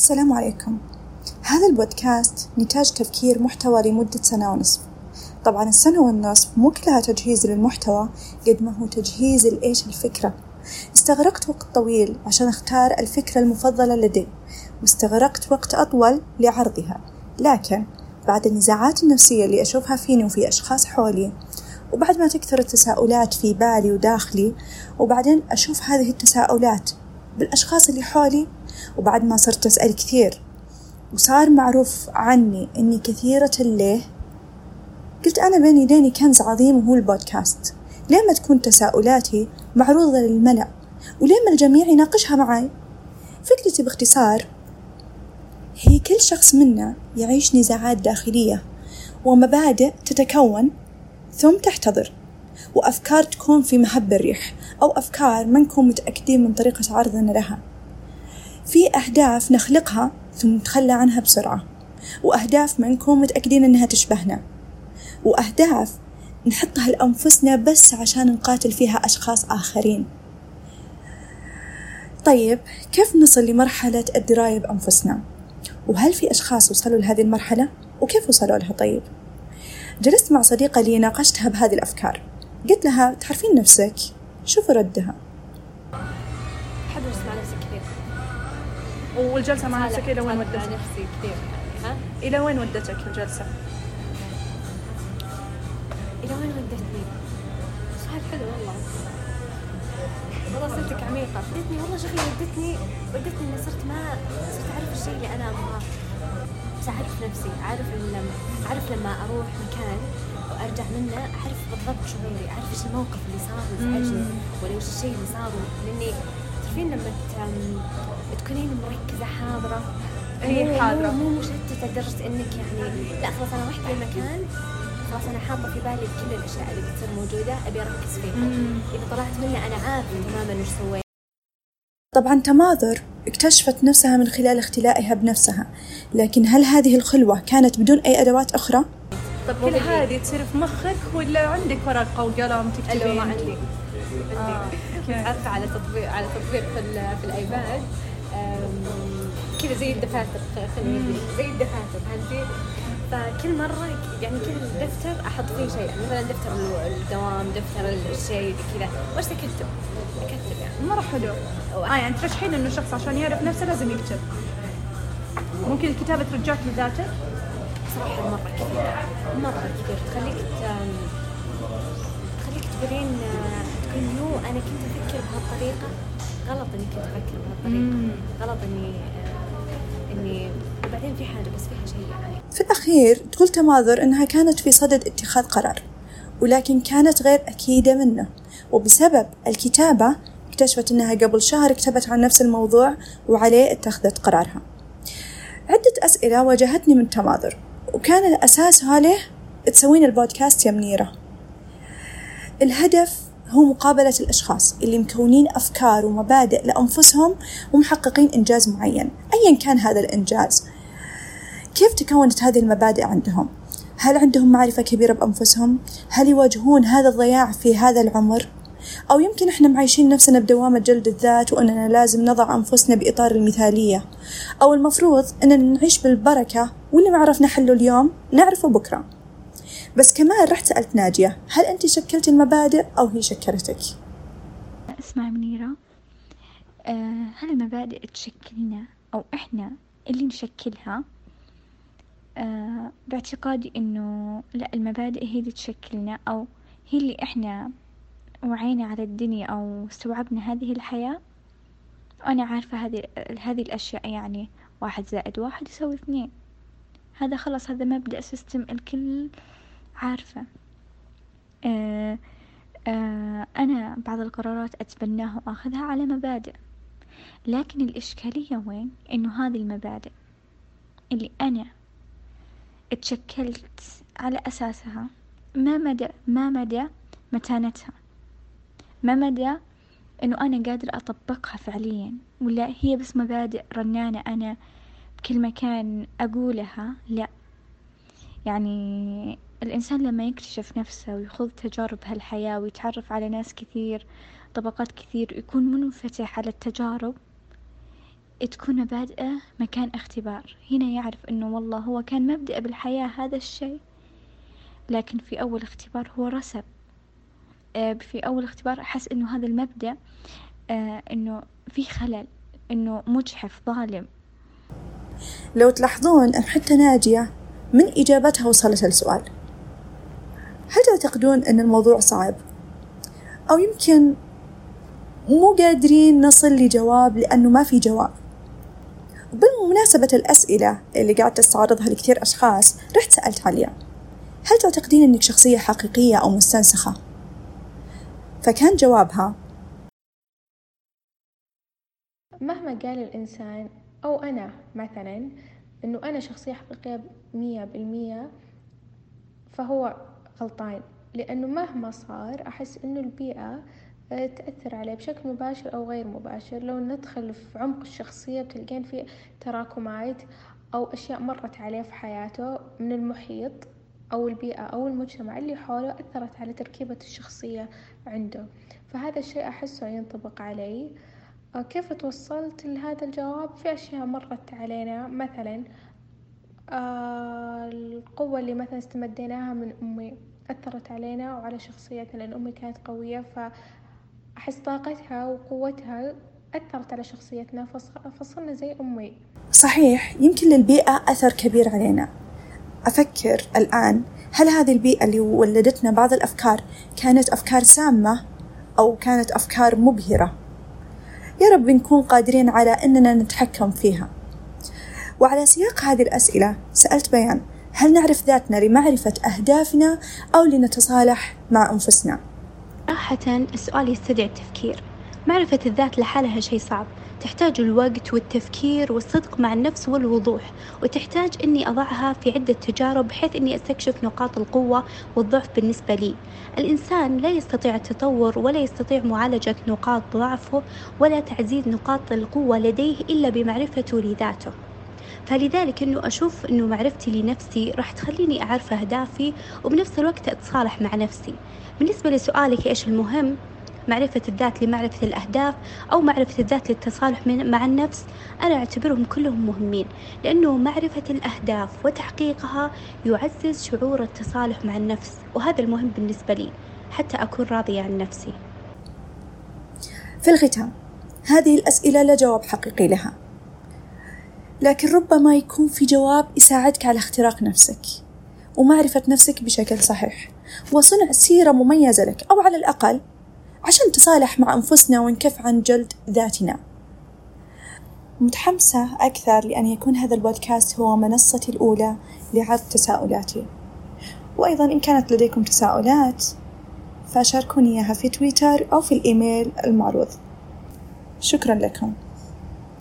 السلام عليكم. هذا البودكاست نتاج تفكير محتوى لمدة سنة ونصف. طبعا السنة والنصف مو كلها تجهيز للمحتوى قد ما هو تجهيز لإيش الفكرة. استغرقت وقت طويل عشان أختار الفكرة المفضلة لدي واستغرقت وقت أطول لعرضها. لكن بعد النزاعات النفسية اللي أشوفها فيني وفي أشخاص حولي وبعد ما تكثر التساؤلات في بالي وداخلي وبعدين أشوف هذه التساؤلات بالأشخاص اللي حولي وبعد ما صرت أسأل كثير. وصار معروف عني إني كثيرة الليه قلت أنا بين يديني كنز عظيم وهو البودكاست. ليه ما تكون تساؤلاتي معروضة للملأ؟ وليه ما الجميع يناقشها معي؟ فكرتي باختصار هي كل شخص منا يعيش نزاعات داخلية ومبادئ تتكون ثم تحتضر وأفكار تكون في مهب الريح أو أفكار ما نكون متأكدين من طريقة عرضنا لها. في أهداف نخلقها ثم نتخلى عنها بسرعة وأهداف ما نكون متأكدين إنها تشبهنا وأهداف نحطها لأنفسنا بس عشان نقاتل فيها أشخاص آخرين طيب كيف نصل لمرحلة الدراية بأنفسنا؟ وهل في أشخاص وصلوا لهذه المرحلة؟ وكيف وصلوا لها طيب؟ جلست مع صديقة لي ناقشتها بهذه الأفكار قلت لها تعرفين نفسك؟ شوفوا ردها والجلسة مع نفسك إلى وين ودتك؟ نفسي كثير. يعني ها؟ إلى وين ودتك الجلسة؟ إلى وين ودتني؟ سؤال حلو والله. والله صرتك عميقة. ودتني والله شوفي ودتني ودتني إني صرت ما صرت أعرف الشيء اللي أنا أبغاه. بس أعرف نفسي أعرف لما أعرف لما أروح مكان وأرجع منه أعرف بالضبط شعوري أعرف إيش الموقف اللي صار ويزعجني ولا إيش الشيء اللي صار. لأني تعرفين لما تكونين مركزة حاضرة. هي مو- حاضرة. مو مشتتة لدرجة إنك يعني لا خلاص أنا رحت للمكان خلاص أنا حاطة في بالي كل الأشياء اللي بتصير موجودة أبي أركز فيها. إذا طلعت منه أنا عارفة تماما وش سويت. طبعا تماظر اكتشفت نفسها من خلال اختلائها بنفسها. لكن هل هذه الخلوة كانت بدون أي أدوات أخرى؟ طب كل هذه تصير في مخك ولا عندك ورقة وقلم أيوة ما عندي. آه، عندي okay. عارفة على تطبيق على تطبيق في, ال- في ال iPad. أم، كذا زي الدفاتر خلينا زي الدفاتر فهمتي؟ فكل مرة يعني كل دفتر أحط فيه شيء يعني مثلا دفتر ال- الدوام دفتر الشيء كذا. وش أكتب أكتب يعني. مرة حلو. آه يعني ترشحين إنه الشخص عشان يعرف نفسه لازم يكتب. ممكن الكتابة ترجعك لذاتك صراحة مرة كثير مرة كثير تخليك تخليك تقولين تقول يو أنا كنت أفكر بهالطريقة. غلط إني كنت أفكر بهالطريقة. غلط إني آه، إني وبعدين في حاجة بس فيها شيء يعني. في الأخير تقول تماظر أنها كانت في صدد اتخاذ قرار ولكن كانت غير أكيدة منه. وبسبب الكتابة اكتشفت أنها قبل شهر كتبت عن نفس الموضوع وعليه اتخذت قرارها. عدة أسئلة واجهتني من تماظر وكان أساسها له تسوين البودكاست يا منيرة. الهدف هو مقابلة الأشخاص اللي مكونين أفكار ومبادئ لأنفسهم ومحققين إنجاز معين أيا كان هذا الإنجاز كيف تكونت هذه المبادئ عندهم؟ هل عندهم معرفة كبيرة بأنفسهم؟ هل يواجهون هذا الضياع في هذا العمر؟ أو يمكن إحنا معيشين نفسنا بدوامة جلد الذات وأننا لازم نضع أنفسنا بإطار المثالية أو المفروض أننا نعيش بالبركة واللي ما عرفنا حله اليوم نعرفه بكرة بس كمان رحت سألت ناجية هل أنت شكلت المبادئ أو هي شكلتك؟ اسمع منيرة. آه هل المبادئ تشكلنا أو إحنا اللي نشكلها؟ آه باعتقادي إنه لا المبادئ هي اللي تشكلنا أو هي اللي إحنا وعينا على الدنيا أو استوعبنا هذه الحياة. وأنا عارفة هذه هذه الأشياء يعني واحد زائد واحد يساوي اثنين. هذا خلاص هذا مبدأ سيستم الكل عارفة. آه آه أنا بعض القرارات أتبناها وأخذها على مبادئ. لكن الإشكالية وين؟ إنه هذه المبادئ اللي أنا اتشكلت على أساسها ما مدى ما مدى متانتها. ما مدى إنه أنا قادرة أطبقها فعليا. ولا هي بس مبادئ رنانة أنا بكل مكان أقولها لا. يعني الإنسان لما يكتشف نفسه ويخوض تجارب هالحياة ويتعرف على ناس كثير طبقات كثير ويكون منفتح على التجارب تكون مبادئه مكان اختبار. هنا يعرف أنه والله هو كان مبدأ بالحياة هذا الشيء لكن في أول اختبار هو رسب. آه، في أول اختبار أحس إنه هذا المبدأ آه، إنه في خلل إنه مجحف ظالم. لو تلاحظون أن حتى ناجية من إجابتها وصلت السؤال هل تعتقدون أن الموضوع صعب؟ أو يمكن مو قادرين نصل لجواب لأنه ما في جواب بالمناسبة الأسئلة اللي قاعدة تستعرضها لكثير أشخاص رحت سألت عليا هل تعتقدين أنك شخصية حقيقية أو مستنسخة؟ فكان جوابها مهما قال الإنسان أو أنا مثلا إنه أنا شخصية حقيقية مية بالمية فهو غلطان لأنه مهما صار أحس إنه البيئة آه، تأثر عليه بشكل مباشر أو غير مباشر. لو ندخل في عمق الشخصية بتلقين في تراكمات أو أشياء مرت عليه في حياته من المحيط أو البيئة أو المجتمع اللي حوله أثرت على تركيبة الشخصية عنده. فهذا الشيء أحسه ينطبق علي. آه، كيف توصلت لهذا الجواب؟ في أشياء مرت علينا مثلا آه، القوة اللي مثلا استمديناها من أمي. أثرت علينا وعلى شخصيتنا لأن أمي كانت قوية فأحس طاقتها وقوتها أثرت على شخصيتنا فصرنا زي أمي. صحيح يمكن للبيئة أثر كبير علينا. أفكر الآن هل هذه البيئة اللي ولدتنا بعض الأفكار كانت أفكار سامة أو كانت أفكار مبهرة؟ يا رب نكون قادرين على أننا نتحكم فيها. وعلى سياق هذه الأسئلة سألت بيان هل نعرف ذاتنا لمعرفة أهدافنا أو لنتصالح مع أنفسنا؟ صراحة السؤال يستدعي التفكير. معرفة الذات لحالها شيء صعب. تحتاج الوقت والتفكير والصدق مع النفس والوضوح وتحتاج أني أضعها في عدة تجارب بحيث أني أستكشف نقاط القوة والضعف بالنسبة لي. الإنسان لا يستطيع التطور ولا يستطيع معالجة نقاط ضعفه ولا تعزيز نقاط القوة لديه إلا بمعرفته لذاته. فلذلك إنه أشوف إنه معرفتي لنفسي راح تخليني أعرف أهدافي وبنفس الوقت أتصالح مع نفسي. بالنسبة لسؤالك إيش المهم؟ معرفة الذات لمعرفة الأهداف أو معرفة الذات للتصالح مع النفس أنا أعتبرهم كلهم مهمين لأنه معرفة الأهداف وتحقيقها يعزز شعور التصالح مع النفس وهذا المهم بالنسبة لي حتى أكون راضية عن نفسي. في الختام هذه الأسئلة لا جواب حقيقي لها. لكن ربما يكون في جواب يساعدك على اختراق نفسك ومعرفة نفسك بشكل صحيح. وصنع سيرة مميزة لك أو على الأقل عشان نتصالح مع أنفسنا ونكف عن جلد ذاتنا. متحمسة أكثر لأن يكون هذا البودكاست هو منصتي الأولى لعرض تساؤلاتي. وأيضا إن كانت لديكم تساؤلات فشاركوني إياها في تويتر أو في الإيميل المعروض. شكرا لكم.